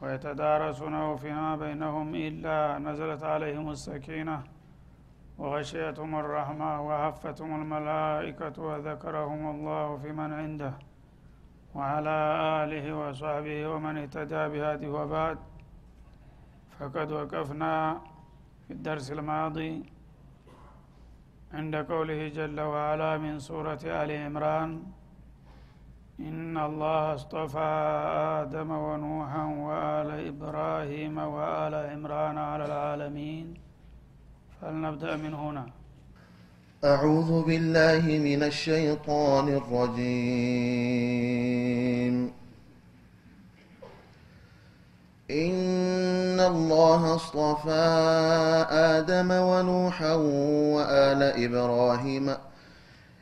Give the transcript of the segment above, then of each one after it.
ويتدارسونه فيما بينهم إلا نزلت عليهم السكينة وغشيتهم الرحمة وهفتهم الملائكة وذكرهم الله في من عنده وعلى آله وصحبه ومن اهتدى بهذه وبعد. فقد وقفنا في الدرس الماضي عند قوله جل وعلا من سورة آل عمران إن الله اصطفى آدم ونوحا وآل إبراهيم وآل عمران على العالمين. فلنبدأ من هنا. أعوذ بالله من الشيطان الرجيم. إن الله اصطفى آدم ونوحا وآل إبراهيم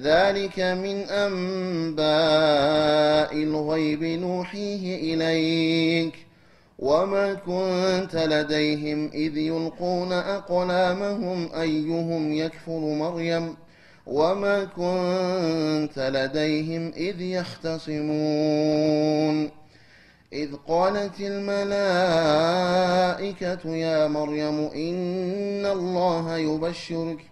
ذلك من أنباء الغيب نوحيه إليك. وما كنت لديهم إذ يلقون أقلامهم أيهم يكفر مريم. وما كنت لديهم إذ يختصمون. إذ قالت الملائكة يا مريم إن الله يبشرك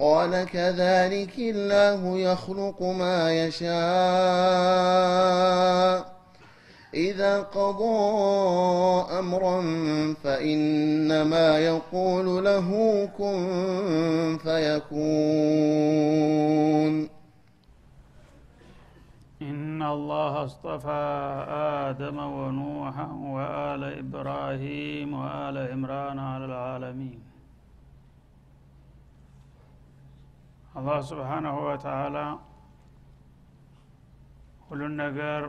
قال كذلك الله يخلق ما يشاء. إذا قضى أمرا فإنما يقول له كن فيكون. إن الله اصطفى آدم ونوحا وآل إبراهيم وآل عمران على العالمين. አላህ ስብሓናሁ ወተዓላ ሁሉን ነገር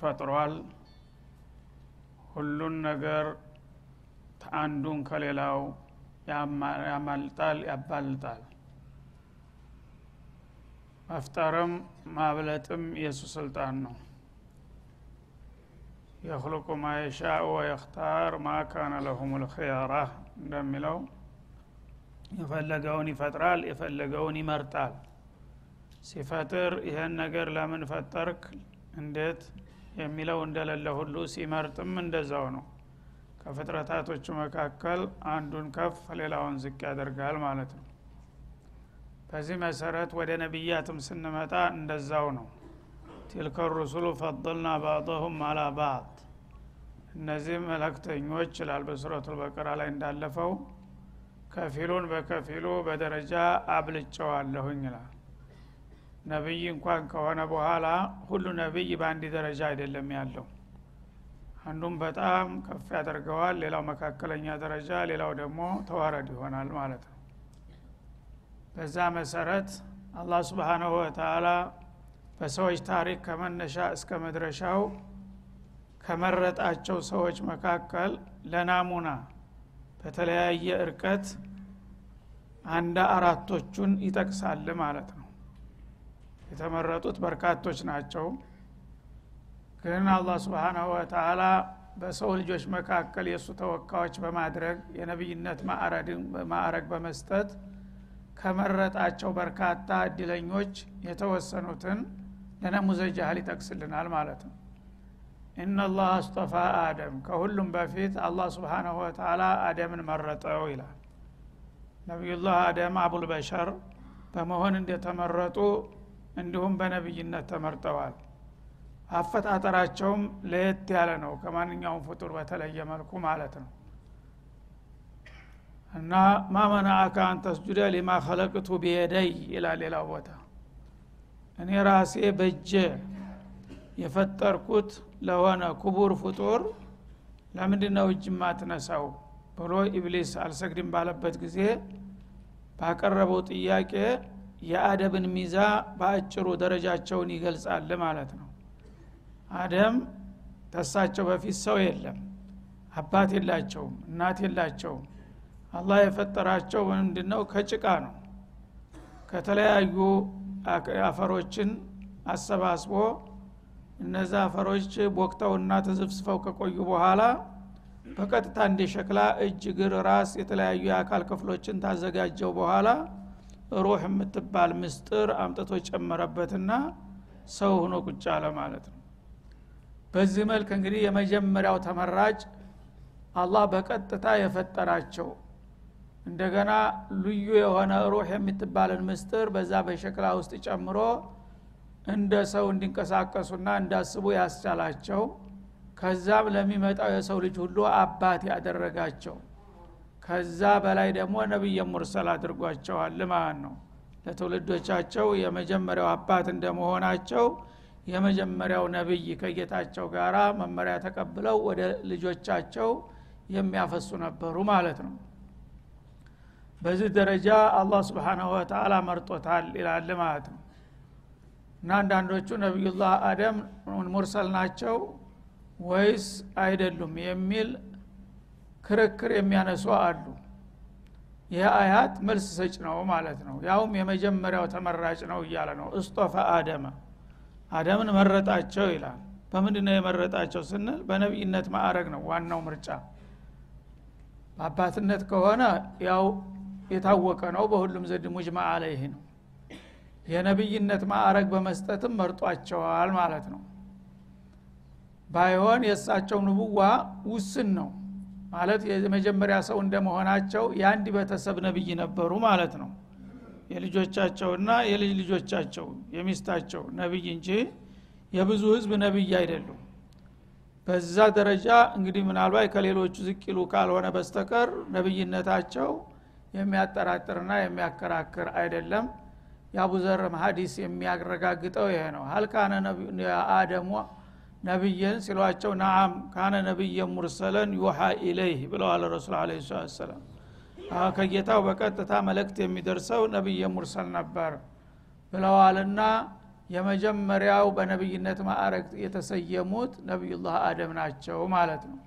ፈጥሯል። ሁሉን ነገር አንዱን ከሌላው ያማልጣል ያባልጣል። መፍጠርም ማብለጥም የእሱ ስልጣን ነው። የክልቁ ማ የሻእ ወየክታር ማ ካነ ለሁም እንደሚለው የፈለገውን ይፈጥራል የፈለገውን ይመርጣል። ሲፈጥር ይህን ነገር ለምን ፈጠርክ? እንዴት? የሚለው እንደሌለ ሁሉ ሲመርጥም እንደዛው ነው። ከፍጥረታቶቹ መካከል አንዱን ከፍ ሌላውን ዝቅ ያደርጋል ማለት ነው። በዚህ መሰረት ወደ ነቢያትም ስንመጣ እንደዛው ነው። ቲልከ ሩሱሉ ፈضልና ባዕضሁም አላ ባዕድ። እነዚህ መለክተኞች ይላል በሱረቱ ልበቀራ ላይ እንዳለፈው ከፊሉን በከፊሉ በደረጃ አብልጨዋለሁኝ ይላል። ነቢይ እንኳን ከሆነ በኋላ ሁሉ ነቢይ በአንድ ደረጃ አይደለም ያለው። አንዱም በጣም ከፍ ያደርገዋል ሌላው መካከለኛ ደረጃ ሌላው ደግሞ ተዋረድ ይሆናል ማለት ነው። በዛ መሰረት አላህ ስብሓናሁ ወተላ በሰዎች ታሪክ ከመነሻ እስከ መድረሻው ከመረጣቸው ሰዎች መካከል ለናሙና በተለያየ እርቀት አንድ አራቶቹን ይጠቅሳል ማለት ነው። የተመረጡት በርካቶች ናቸው። ግን አላህ ስብሓናሁ ወተላ በሰው ልጆች መካከል የእሱ ተወካዮች በማድረግ የነቢይነት ማዕረግ በመስጠት ከመረጣቸው በርካታ እድለኞች የተወሰኑትን ለነሙዘጅ ያህል ይጠቅስልናል ማለት ነው ኢናላህ አስጠፋ አደም። ከሁሉም በፊት አላህ ስብሓናሁ ወተላ አደምን መረጠው ይላል። ነቢዩላህ አደም አቡልበሸር በመሆን እንደተመረጡ እንዲሁም በነቢይነት ተመርጠዋል። አፈጣጠራቸውም ለየት ያለ ነው ከማንኛውም ፍጡር በተለየ መልኩ ማለት ነው። እና ማመናአካ አንተስጁደ ሊማ ከለቅቱ ቢየደይ ይላል ሌላው ቦታ። እኔ ራሴ በእጄ የፈጠርኩት ለሆነ ክቡር ፍጡር ለምንድ ነው እጅ ማትነሳው ብሎ ኢብሊስ አልሰግድም ባለበት ጊዜ ባቀረበው ጥያቄ የአደብን ሚዛ በአጭሩ ደረጃቸውን ይገልጻል ማለት ነው። አደም ተሳቸው በፊት ሰው የለም። አባት የላቸውም እናት የላቸውም። አላህ የፈጠራቸው ምንድን ነው ከጭቃ ነው። ከተለያዩ አፈሮችን አሰባስቦ እነዛ አፈሮች ቦክተውና ተዘፍስፈው ከቆዩ በኋላ በቀጥታ እንደ ሸክላ እጅ እግር ራስ የተለያዩ የአካል ክፍሎችን ታዘጋጀው በኋላ ሩህ የምትባል ምስጥር አምጥቶ ጨመረበትና ሰው ሆኖ ቁጭ አለ ማለት ነው። በዚህ መልክ እንግዲህ የመጀመሪያው ተመራጭ አላህ በቀጥታ የፈጠራቸው እንደገና ልዩ የሆነ ሩህ የምትባልን ምስጥር በዛ በሸክላ ውስጥ ጨምሮ እንደ ሰው እንዲንቀሳቀሱና እንዳስቡ ያስቻላቸው ከዛም ለሚመጣው የሰው ልጅ ሁሉ አባት ያደረጋቸው ከዛ በላይ ደግሞ ነቢየ ሙርሰል አድርጓቸዋል ማለት ነው። ለትውልዶቻቸው የመጀመሪያው አባት እንደመሆናቸው የመጀመሪያው ነቢይ ከጌታቸው ጋር መመሪያ ተቀብለው ወደ ልጆቻቸው የሚያፈሱ ነበሩ ማለት ነው። በዚህ ደረጃ አላህ ስብሓናሁ ወተላ መርጦታል ይላል ማለት ነው እና አንዳንዶቹ ነቢዩላህ አደም ሙርሰል ናቸው ወይስ አይደሉም የሚል ክርክር የሚያነሱ አሉ። ይህ አያት መልስ ሰጭ ነው ማለት ነው። ያውም የመጀመሪያው ተመራጭ ነው እያለ ነው። እስጦፈ አደመ። አደምን መረጣቸው ይላል። በምንድ ነው የመረጣቸው ስንል በነቢይነት ማዕረግ ነው ዋናው ምርጫ። በአባትነት ከሆነ ያው የታወቀ ነው በሁሉም ዘንድ ሙጅማ አለይህ ነው የነቢይነት ማዕረግ በመስጠትም መርጧቸዋል ማለት ነው። ባይሆን የእሳቸው ንቡዋ ውስን ነው ማለት የመጀመሪያ ሰው እንደመሆናቸው የአንድ ቤተሰብ ነብይ ነበሩ ማለት ነው። የልጆቻቸውና የልጅ ልጆቻቸው የሚስታቸው ነብይ እንጂ የብዙ ህዝብ ነብይ አይደሉም። በዛ ደረጃ እንግዲህ ምናልባት ከሌሎቹ ዝቅሉ ካልሆነ በስተቀር ነብይነታቸው የሚያጠራጥርና የሚያከራክር አይደለም የአቡዘር ሀዲስ የሚያረጋግጠው ይሄ ነው። ሀልካነ አደሞ ነቢይን ሲሏቸው ናአም ካነ ነቢየ ሙርሰለን ዩሃ ኢለይህ ብለዋል ረሱል አለ ሰላም ከጌታው በቀጥታ መልእክት የሚደርሰው ነቢየ ሙርሰል ነበር ብለዋልና የመጀመሪያው በነቢይነት ማዕረግ የተሰየሙት ነቢዩላህ አደም ናቸው ማለት ነው።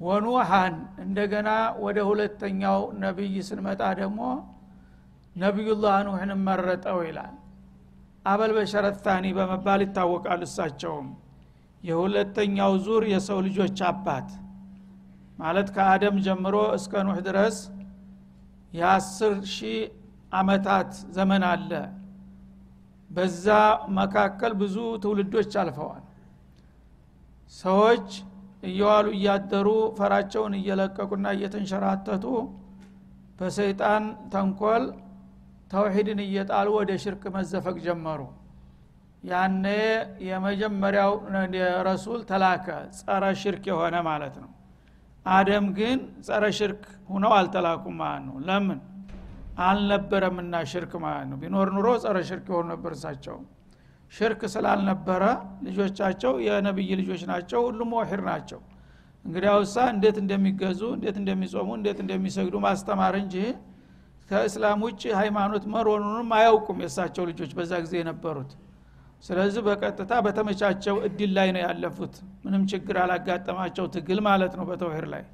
ወኑሃን እንደገና ወደ ሁለተኛው ነቢይ ስንመጣ ደግሞ ነቢዩላህ ኑህን መረጠው ይላል። አበል በሸረታኒ በመባል ይታወቃል እሳቸውም። የሁለተኛው ዙር የሰው ልጆች አባት ማለት ከአደም ጀምሮ እስከ ኑህ ድረስ የአስር ሺህ አመታት ዘመን አለ። በዛ መካከል ብዙ ትውልዶች አልፈዋል። ሰዎች እየዋሉ እያደሩ ፈራቸውን እየለቀቁና እየተንሸራተቱ በሰይጣን ተንኮል ተውሂድን እየጣሉ ወደ ሽርክ መዘፈቅ ጀመሩ። ያኔ የመጀመሪያው ረሱል ተላከ ጸረ ሽርክ የሆነ ማለት ነው። አደም ግን ጸረ ሽርክ ሁነው አልተላኩም ማለት ነው። ለምን? አልነበረምና ሽርክ ማለት ነው። ቢኖር ኑሮ ጸረ ሽርክ የሆኑ ነበር እሳቸው። ሽርክ ስላልነበረ ልጆቻቸው የነብይ ልጆች ናቸው ሁሉም ወሒር ናቸው። እንግዲያውሳ እንዴት እንደሚገዙ እንዴት እንደሚጾሙ እንዴት እንደሚሰግዱ ማስተማር እንጂ ከእስላም ውጭ ሃይማኖት መሮኑንም አያውቁም የእሳቸው ልጆች በዛ ጊዜ የነበሩት። ስለዚህ በቀጥታ በተመቻቸው እድል ላይ ነው ያለፉት። ምንም ችግር አላጋጠማቸው ትግል ማለት ነው በተውሂድ ላይ።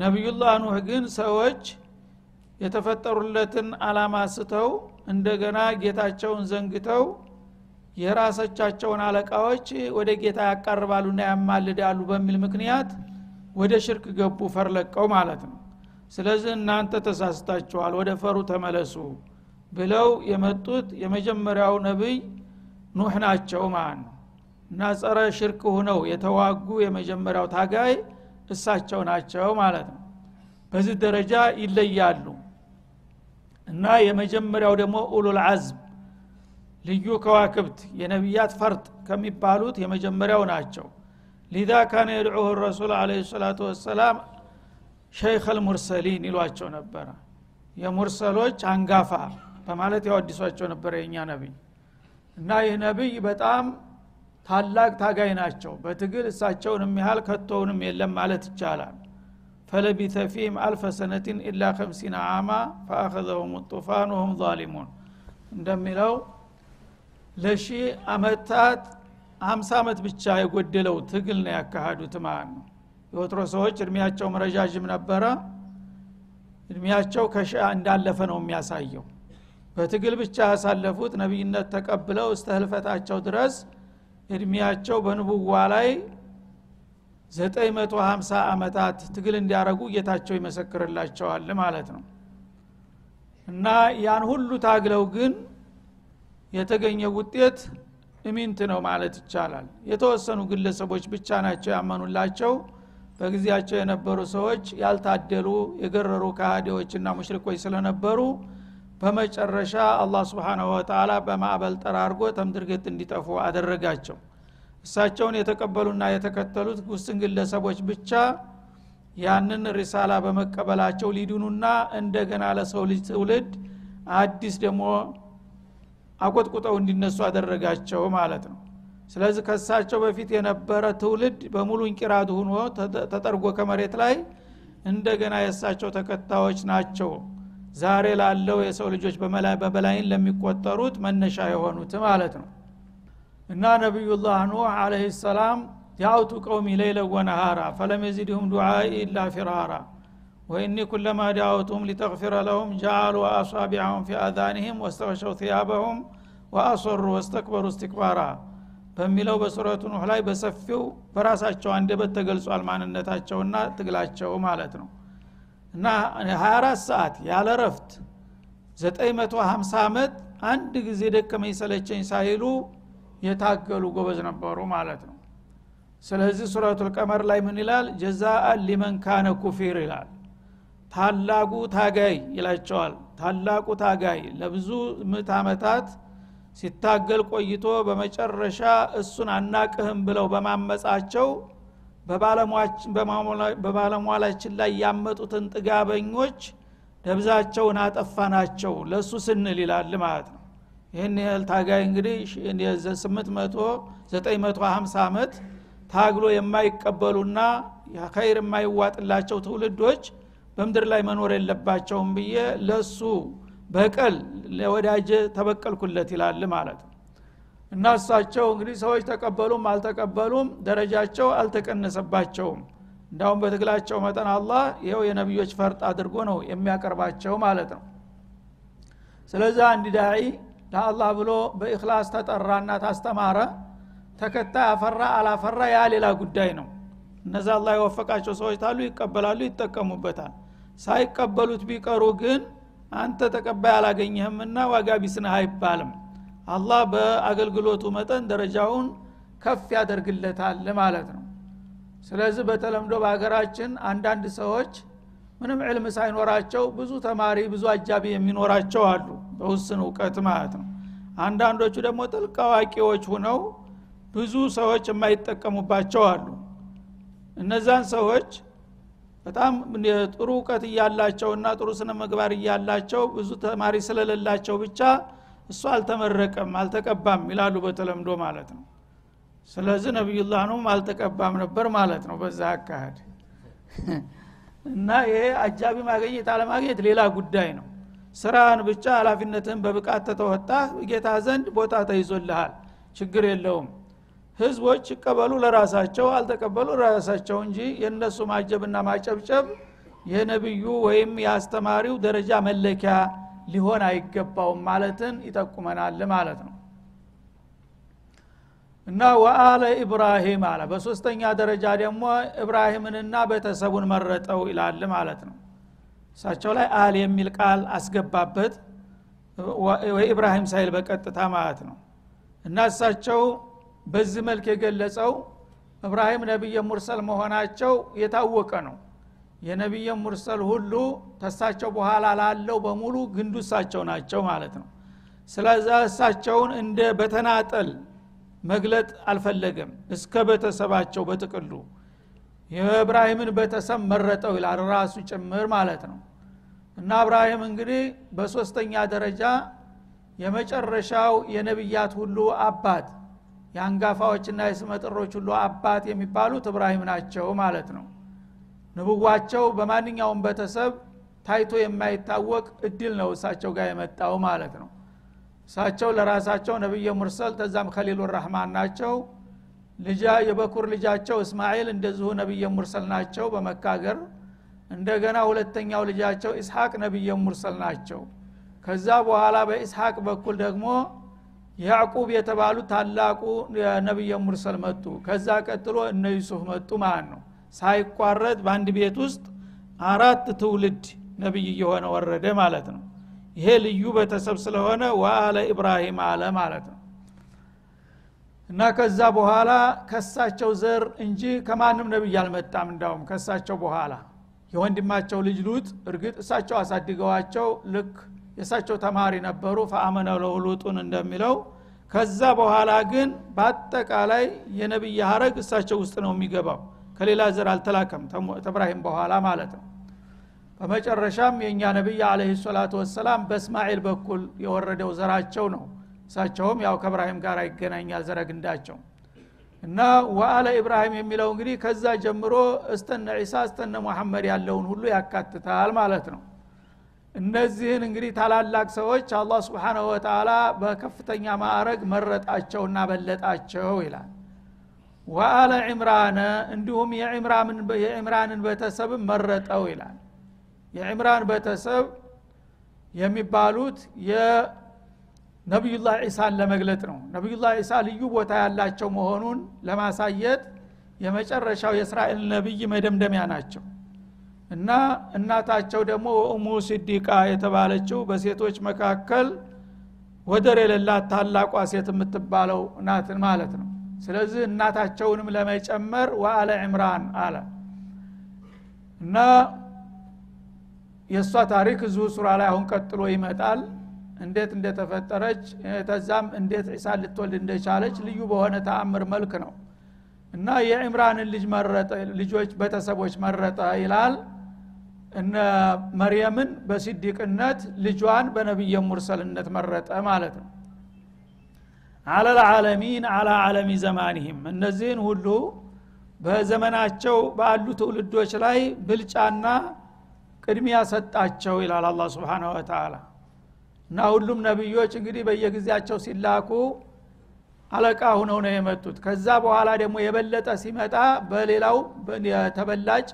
ነቢዩላህ ኑህ ግን ሰዎች የተፈጠሩለትን አላማ ስተው እንደገና ጌታቸውን ዘንግተው የራሶቻቸውን አለቃዎች ወደ ጌታ ያቃርባሉና ያማልዳሉ በሚል ምክንያት ወደ ሽርክ ገቡ ፈርለቀው ማለት ነው ስለዚህ እናንተ ተሳስታችኋል ወደ ፈሩ ተመለሱ ብለው የመጡት የመጀመሪያው ነቢይ ኑህ ናቸው ማለት እና ጸረ ሽርክ ሁነው የተዋጉ የመጀመሪያው ታጋይ እሳቸው ናቸው ማለት ነው። በዚህ ደረጃ ይለያሉ። እና የመጀመሪያው ደግሞ ኡሉል አዝም ልዩ ከዋክብት የነቢያት ፈርጥ ከሚባሉት የመጀመሪያው ናቸው። ሊዛ ካነ የድዑሁ ረሱል አለ ሰላቱ ወሰላም ሸይኽ አልሙርሰሊን ይሏቸው ነበረ። የሙርሰሎች አንጋፋ በማለት ያወዲሷቸው ነበረ የእኛ ነቢይ። እና ይህ ነቢይ በጣም ታላቅ ታጋይ ናቸው። በትግል እሳቸውን የሚያህል ከቶውንም የለም ማለት ይቻላል። ፈለቢተ ፊህም አልፈ ሰነትን ኢላ ከምሲና አማ ፈአኸዘሁም ጡፋን ወሁም ዛሊሙን እንደሚለው ለሺ አመታት ሀምሳ ዓመት ብቻ የጎደለው ትግል ነው ያካሃዱት ማለት ነው የወትሮ ሰዎች እድሜያቸውም ረዣዥም ነበረ። እድሜያቸው ከሺ እንዳለፈ ነው የሚያሳየው። በትግል ብቻ ያሳለፉት ነቢይነት ተቀብለው እስተ ህልፈታቸው ድረስ እድሜያቸው በንቡዋ ላይ 950 አመታት ትግል እንዲያረጉ ጌታቸው ይመሰክርላቸዋል ማለት ነው። እና ያን ሁሉ ታግለው ግን የተገኘ ውጤት እሚንት ነው ማለት ይቻላል። የተወሰኑ ግለሰቦች ብቻ ናቸው ያመኑላቸው በጊዜያቸው የነበሩ ሰዎች ያልታደሉ የገረሩ ካህዲዎችና ሙሽሪኮች ስለነበሩ በመጨረሻ አላህ ስብሓናሁ ወተላ በማዕበል ጠራርጎ ተምድርገት እንዲጠፉ አደረጋቸው። እሳቸውን የተቀበሉና የተከተሉት ውስን ግለሰቦች ብቻ ያንን ሪሳላ በመቀበላቸው ሊድኑና እንደገና ለሰው ልጅ ትውልድ አዲስ ደግሞ አቆጥቁጠው እንዲነሱ አደረጋቸው ማለት ነው ስለዚህ ከሳቸው በፊት የነበረ ትውልድ በሙሉ እንቂራድ ሁኖ ተጠርጎ ከመሬት ላይ እንደገና የእሳቸው ተከታዮች ናቸው። ዛሬ ላለው የሰው ልጆች በበላይን ለሚቆጠሩት መነሻ የሆኑት ማለት ነው። እና ነቢዩላህ ኑህ አለህ ሰላም ዳአውቱ ቀውሚ ለይለ ወነሃራ ፈለም የዚድሁም ዱዓኢ ኢላ ፊራራ ወኢኒ ኩለማ ዳአውቱም ሊተግፊረ ለሁም ጃአሉ አሷቢዐሁም ፊ አዛኒህም ወስተገሸው ثያበሁም ወአሰሩ ወስተክበሩ እስትክባራ በሚለው በሱረቱ ኑህ ላይ በሰፊው በራሳቸው አንደበት ተገልጿል ማንነታቸውና ትግላቸው ማለት ነው። እና 24 ሰዓት ያለ ረፍት 950 ዓመት አንድ ጊዜ ደከመኝ ሰለቸኝ ሳይሉ የታገሉ ጎበዝ ነበሩ ማለት ነው። ስለዚህ ሱረቱ ልቀመር ላይ ምን ይላል? ጀዛአን ሊመን ካነ ኩፊር ይላል። ታላቁ ታጋይ ይላቸዋል። ታላቁ ታጋይ ለብዙ ምት ዓመታት ሲታገል ቆይቶ በመጨረሻ እሱን አናቅህም ብለው በማመጻቸው በባለሟላችን ላይ ያመጡትን ጥጋበኞች ደብዛቸውን አጠፋናቸው ለእሱ ስንል ይላል ማለት ነው። ይህን ያህል ታጋይ እንግዲህ 950 ዓመት ታግሎ የማይቀበሉና ኸይር የማይዋጥላቸው ትውልዶች በምድር ላይ መኖር የለባቸውም ብዬ ለሱ በቀል ለወዳጀ ተበቀልኩለት ይላል ማለት ነው። እና እሳቸው እንግዲህ ሰዎች ተቀበሉም አልተቀበሉም ደረጃቸው አልተቀነሰባቸውም። እንዳሁም በትግላቸው መጠን አላህ ይኸው የነቢዮች ፈርጥ አድርጎ ነው የሚያቀርባቸው ማለት ነው። ስለዚህ አንድ ዳዒ ለአላህ ብሎ በእክላስ ተጠራና ታስተማረ ተከታይ አፈራ አላፈራ ያ ሌላ ጉዳይ ነው። እነዛ አላህ የወፈቃቸው ሰዎች ታሉ ይቀበላሉ ይጠቀሙበታል። ሳይቀበሉት ቢቀሩ ግን አንተ ተቀባይ አላገኘህምና ዋጋ ቢስነህ አይባልም። አላህ በአገልግሎቱ መጠን ደረጃውን ከፍ ያደርግለታል ማለት ነው። ስለዚህ በተለምዶ በሀገራችን አንዳንድ ሰዎች ምንም ዕልም ሳይኖራቸው ብዙ ተማሪ ብዙ አጃቢ የሚኖራቸው አሉ በውስን እውቀት ማለት ነው። አንዳንዶቹ ደግሞ ጥልቅ አዋቂዎች ሁነው ብዙ ሰዎች የማይጠቀሙባቸው አሉ። እነዛን ሰዎች በጣም ጥሩ እውቀት እያላቸውና ጥሩ ስነ ምግባር እያላቸው ብዙ ተማሪ ስለሌላቸው ብቻ እሱ አልተመረቀም አልተቀባም ይላሉ በተለምዶ ማለት ነው። ስለዚህ ነቢዩላህ ኑም አልተቀባም ነበር ማለት ነው በዛ አካሄድ። እና ይሄ አጃቢ ማግኘት አለማግኘት ሌላ ጉዳይ ነው። ስራህን ብቻ ሀላፊነትህን በብቃት ተተወጣ ጌታ ዘንድ ቦታ ተይዞልሃል። ችግር የለውም ህዝቦች ይቀበሉ ለራሳቸው አልተቀበሉ ለራሳቸው እንጂ የእነሱ ማጀብና ማጨብጨብ የነቢዩ ወይም የአስተማሪው ደረጃ መለኪያ ሊሆን አይገባውም ማለትን ይጠቁመናል ማለት ነው። እና ወአለ ኢብራሂም አለ። በሶስተኛ ደረጃ ደግሞ እብራሂምንና ቤተሰቡን መረጠው ይላል ማለት ነው። እሳቸው ላይ አል የሚል ቃል አስገባበት። ወኢብራሂም ሳይል በቀጥታ ማለት ነው። እና እሳቸው በዚህ መልክ የገለጸው እብራሂም ነቢየ ሙርሰል መሆናቸው የታወቀ ነው። የነቢየ ሙርሰል ሁሉ ተሳቸው በኋላ ላለው በሙሉ ግንዱ እሳቸው ናቸው ማለት ነው። ስለዛ እሳቸውን እንደ በተናጠል መግለጥ አልፈለገም እስከ ቤተሰባቸው በጥቅሉ። የእብራሂምን ቤተሰብ መረጠው ይላል ራሱ ጭምር ማለት ነው። እና እብራሂም እንግዲህ በሶስተኛ ደረጃ የመጨረሻው የነቢያት ሁሉ አባት የአንጋፋዎችና የስመጥሮች ሁሉ አባት የሚባሉት እብራሂም ናቸው ማለት ነው። ንብዋቸው በማንኛውም ቤተሰብ ታይቶ የማይታወቅ እድል ነው እሳቸው ጋር የመጣው ማለት ነው። እሳቸው ለራሳቸው ነቢየ ሙርሰል ተዛም ከሊሉ ራህማን ናቸው። ልጃ የበኩር ልጃቸው እስማኤል እንደዚሁ ነቢየ ሙርሰል ናቸው በመካገር እንደገና ሁለተኛው ልጃቸው ኢስሐቅ ነቢየ ሙርሰል ናቸው። ከዛ በኋላ በኢስሐቅ በኩል ደግሞ ያዕቁብ የተባሉ ታላቁ ነቢየ ሙርሰል መጡ። ከዛ ቀጥሎ እነ ዩሱፍ መጡ ማለት ነው። ሳይቋረጥ በአንድ ቤት ውስጥ አራት ትውልድ ነቢይ እየሆነ ወረደ ማለት ነው። ይሄ ልዩ ቤተሰብ ስለሆነ ወአለ ኢብራሂም አለ ማለት ነው። እና ከዛ በኋላ ከሳቸው ዘር እንጂ ከማንም ነቢይ አልመጣም። እንዳውም ከሳቸው በኋላ የወንድማቸው ልጅ ሉጥ እርግጥ እሳቸው አሳድገዋቸው ልክ የእሳቸው ተማሪ ነበሩ። ፈአመነ ለሁ ሉጡን እንደሚለው። ከዛ በኋላ ግን በአጠቃላይ የነቢይ ሀረግ እሳቸው ውስጥ ነው የሚገባው። ከሌላ ዘር አልተላከም ተብራሂም በኋላ ማለት ነው። በመጨረሻም የእኛ ነቢይ አለህ ሰላቱ ወሰላም በእስማኤል በኩል የወረደው ዘራቸው ነው። እሳቸውም ያው ከእብራሂም ጋር ይገናኛል ዘረግንዳቸው። እና ወአለ ኢብራሂም የሚለው እንግዲህ ከዛ ጀምሮ እስተነ ዒሳ እስተነ ሙሐመድ ያለውን ሁሉ ያካትታል ማለት ነው እነዚህን እንግዲህ ታላላቅ ሰዎች አላህ ስብሓናሁ ወተላ በከፍተኛ ማዕረግ መረጣቸውና በለጣቸው ይላል። ወአለ ዕምራነ እንዲሁም የዕምራንን ቤተሰብ መረጠው ይላል። የዕምራን ቤተሰብ የሚባሉት የነቢዩላህ ዒሳን ለመግለጥ ነው። ነቢዩላህ ዒሳ ልዩ ቦታ ያላቸው መሆኑን ለማሳየት የመጨረሻው የእስራኤል ነቢይ መደምደሚያ ናቸው እና እናታቸው ደግሞ ወእሙ ሲዲቃ የተባለችው በሴቶች መካከል ወደር የሌላት ታላቋ ሴት የምትባለው ናትን ማለት ነው። ስለዚህ እናታቸውንም ለመጨመር ወአለ ዕምራን አለ። እና የእሷ ታሪክ እዚሁ ሱራ ላይ አሁን ቀጥሎ ይመጣል። እንዴት እንደተፈጠረች ተዛም እንዴት ዒሳን ልትወልድ እንደቻለች ልዩ በሆነ ተአምር መልክ ነው። እና የዕምራንን ልጅ መረጠ ልጆች ቤተሰቦች መረጠ ይላል እነ መርየምን በሲዲቅነት ልጇን በነቢየ ሙርሰልነት መረጠ ማለት ነው። አለልዓለሚን አላ ዓለሚ ዘማኒህም እነዚህን ሁሉ በዘመናቸው ባሉ ትውልዶች ላይ ብልጫና ቅድሚያ ሰጣቸው ይላል አላ ስብን ወተላ እና ሁሉም ነቢዮች እንግዲህ በየጊዜያቸው ሲላኩ አለቃ ሁነው ነው የመጡት። ከዛ በኋላ ደግሞ የበለጠ ሲመጣ በሌላው ተበላጭ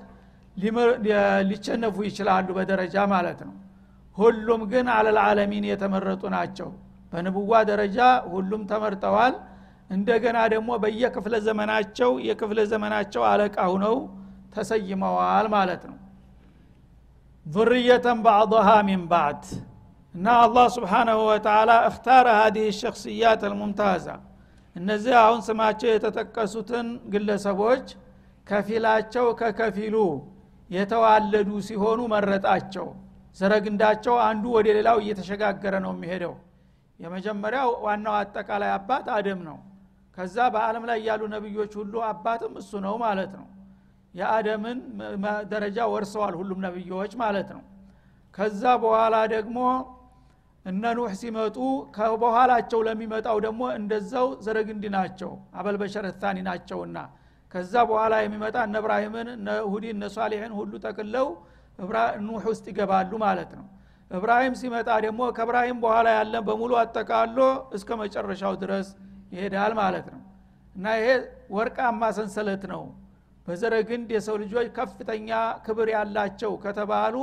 ሊቸነፉ ይችላሉ በደረጃ ማለት ነው ሁሉም ግን አለልዓለሚን የተመረጡ ናቸው በንብዋ ደረጃ ሁሉም ተመርጠዋል እንደገና ደግሞ በየክፍለ ዘመናቸው የክፍለ ዘመናቸው አለቃ ሁነው ተሰይመዋል ማለት ነው ذርየተን ባዕضሃ ሚን ባዕድ እና አላህ ስብሓናሁ ወተላ እክታረ ሀዲህ ሸክስያት አልሙምታዛ እነዚህ አሁን ስማቸው የተጠቀሱትን ግለሰቦች ከፊላቸው ከከፊሉ የተዋለዱ ሲሆኑ መረጣቸው። ዘረግንዳቸው አንዱ ወደ ሌላው እየተሸጋገረ ነው የሚሄደው። የመጀመሪያው ዋናው አጠቃላይ አባት አደም ነው። ከዛ በአለም ላይ ያሉ ነቢዮች ሁሉ አባትም እሱ ነው ማለት ነው። የአደምን ደረጃ ወርሰዋል ሁሉም ነቢዮች ማለት ነው። ከዛ በኋላ ደግሞ እነ ኑህ ሲመጡ ከበኋላቸው ለሚመጣው ደግሞ እንደዛው ዘረግንዲ ናቸው አበልበሸረታኒ ናቸውና ከዛ በኋላ የሚመጣ እነ እብራሂምን እነ ሁዲን እነ ሷሊሕን ሁሉ ጠቅለው ኑህ ውስጥ ይገባሉ ማለት ነው። እብራሂም ሲመጣ ደግሞ ከእብራሂም በኋላ ያለ በሙሉ አጠቃሎ እስከ መጨረሻው ድረስ ይሄዳል ማለት ነው። እና ይሄ ወርቃማ ሰንሰለት ነው። በዘረግንድ የሰው ልጆች ከፍተኛ ክብር ያላቸው ከተባሉ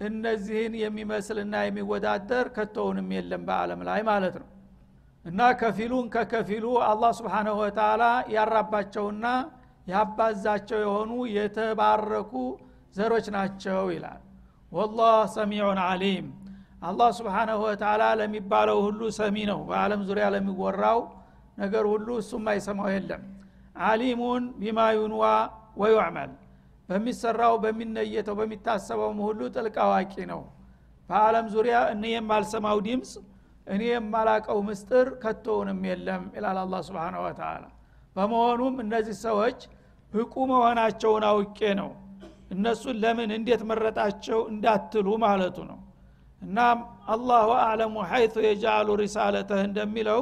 እነዚህን የሚመስልና የሚወዳደር ከቶውንም የለም በአለም ላይ ማለት ነው እና ከፊሉን ከከፊሉ አላህ ስብሓንሁ ወተላ ያራባቸውና ያባዛቸው የሆኑ የተባረኩ ዘሮች ናቸው ይላል። ወላህ ሰሚዑን አሊም አላህ ስብሓናሁ ወተላ ለሚባለው ሁሉ ሰሚ ነው። በአለም ዙሪያ ለሚወራው ነገር ሁሉ እሱም አይሰማው የለም። አሊሙን ቢማ ዩንዋ ወዩዕመል። በሚሰራው በሚነየተው በሚታሰበውም ሁሉ ጥልቅ አዋቂ ነው። በአለም ዙሪያ እኔ የማልሰማው ድምፅ እኔ የማላቀው ምስጥር ከቶውንም የለም ይላል አላ ስብን ወተላ በመሆኑም እነዚህ ሰዎች ብቁ መሆናቸውን አውቄ ነው። እነሱን ለምን እንዴት መረጣቸው እንዳትሉ ማለቱ ነው። እና አላሁ አዕለሙ ሐይቱ የጃአሉ ሪሳለተህ እንደሚለው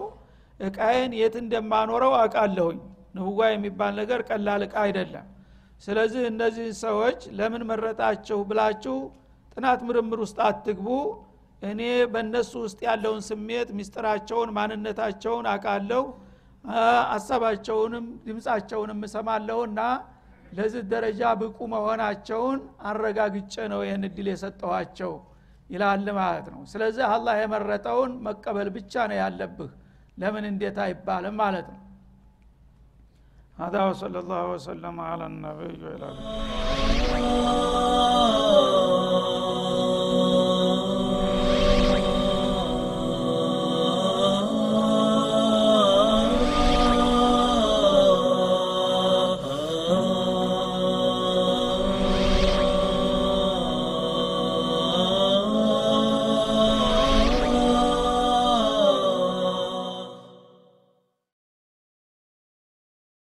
እቃዬን የት እንደማኖረው አውቃለሁኝ። ንብዋ የሚባል ነገር ቀላል እቃ አይደለም። ስለዚህ እነዚህ ሰዎች ለምን መረጣቸው ብላችሁ ጥናት ምርምር ውስጥ አትግቡ እኔ በእነሱ ውስጥ ያለውን ስሜት ሚስጥራቸውን ማንነታቸውን አቃለሁ ሀሳባቸውንም ድምፃቸውንም እሰማለሁና ለዚህ ደረጃ ብቁ መሆናቸውን አረጋግጬ ነው ይህን እድል የሰጠኋቸው ይላል ማለት ነው ስለዚህ አላህ የመረጠውን መቀበል ብቻ ነው ያለብህ ለምን እንዴት አይባልም ማለት ነው هذا وصلى الله وسلم على النبي وعلى اله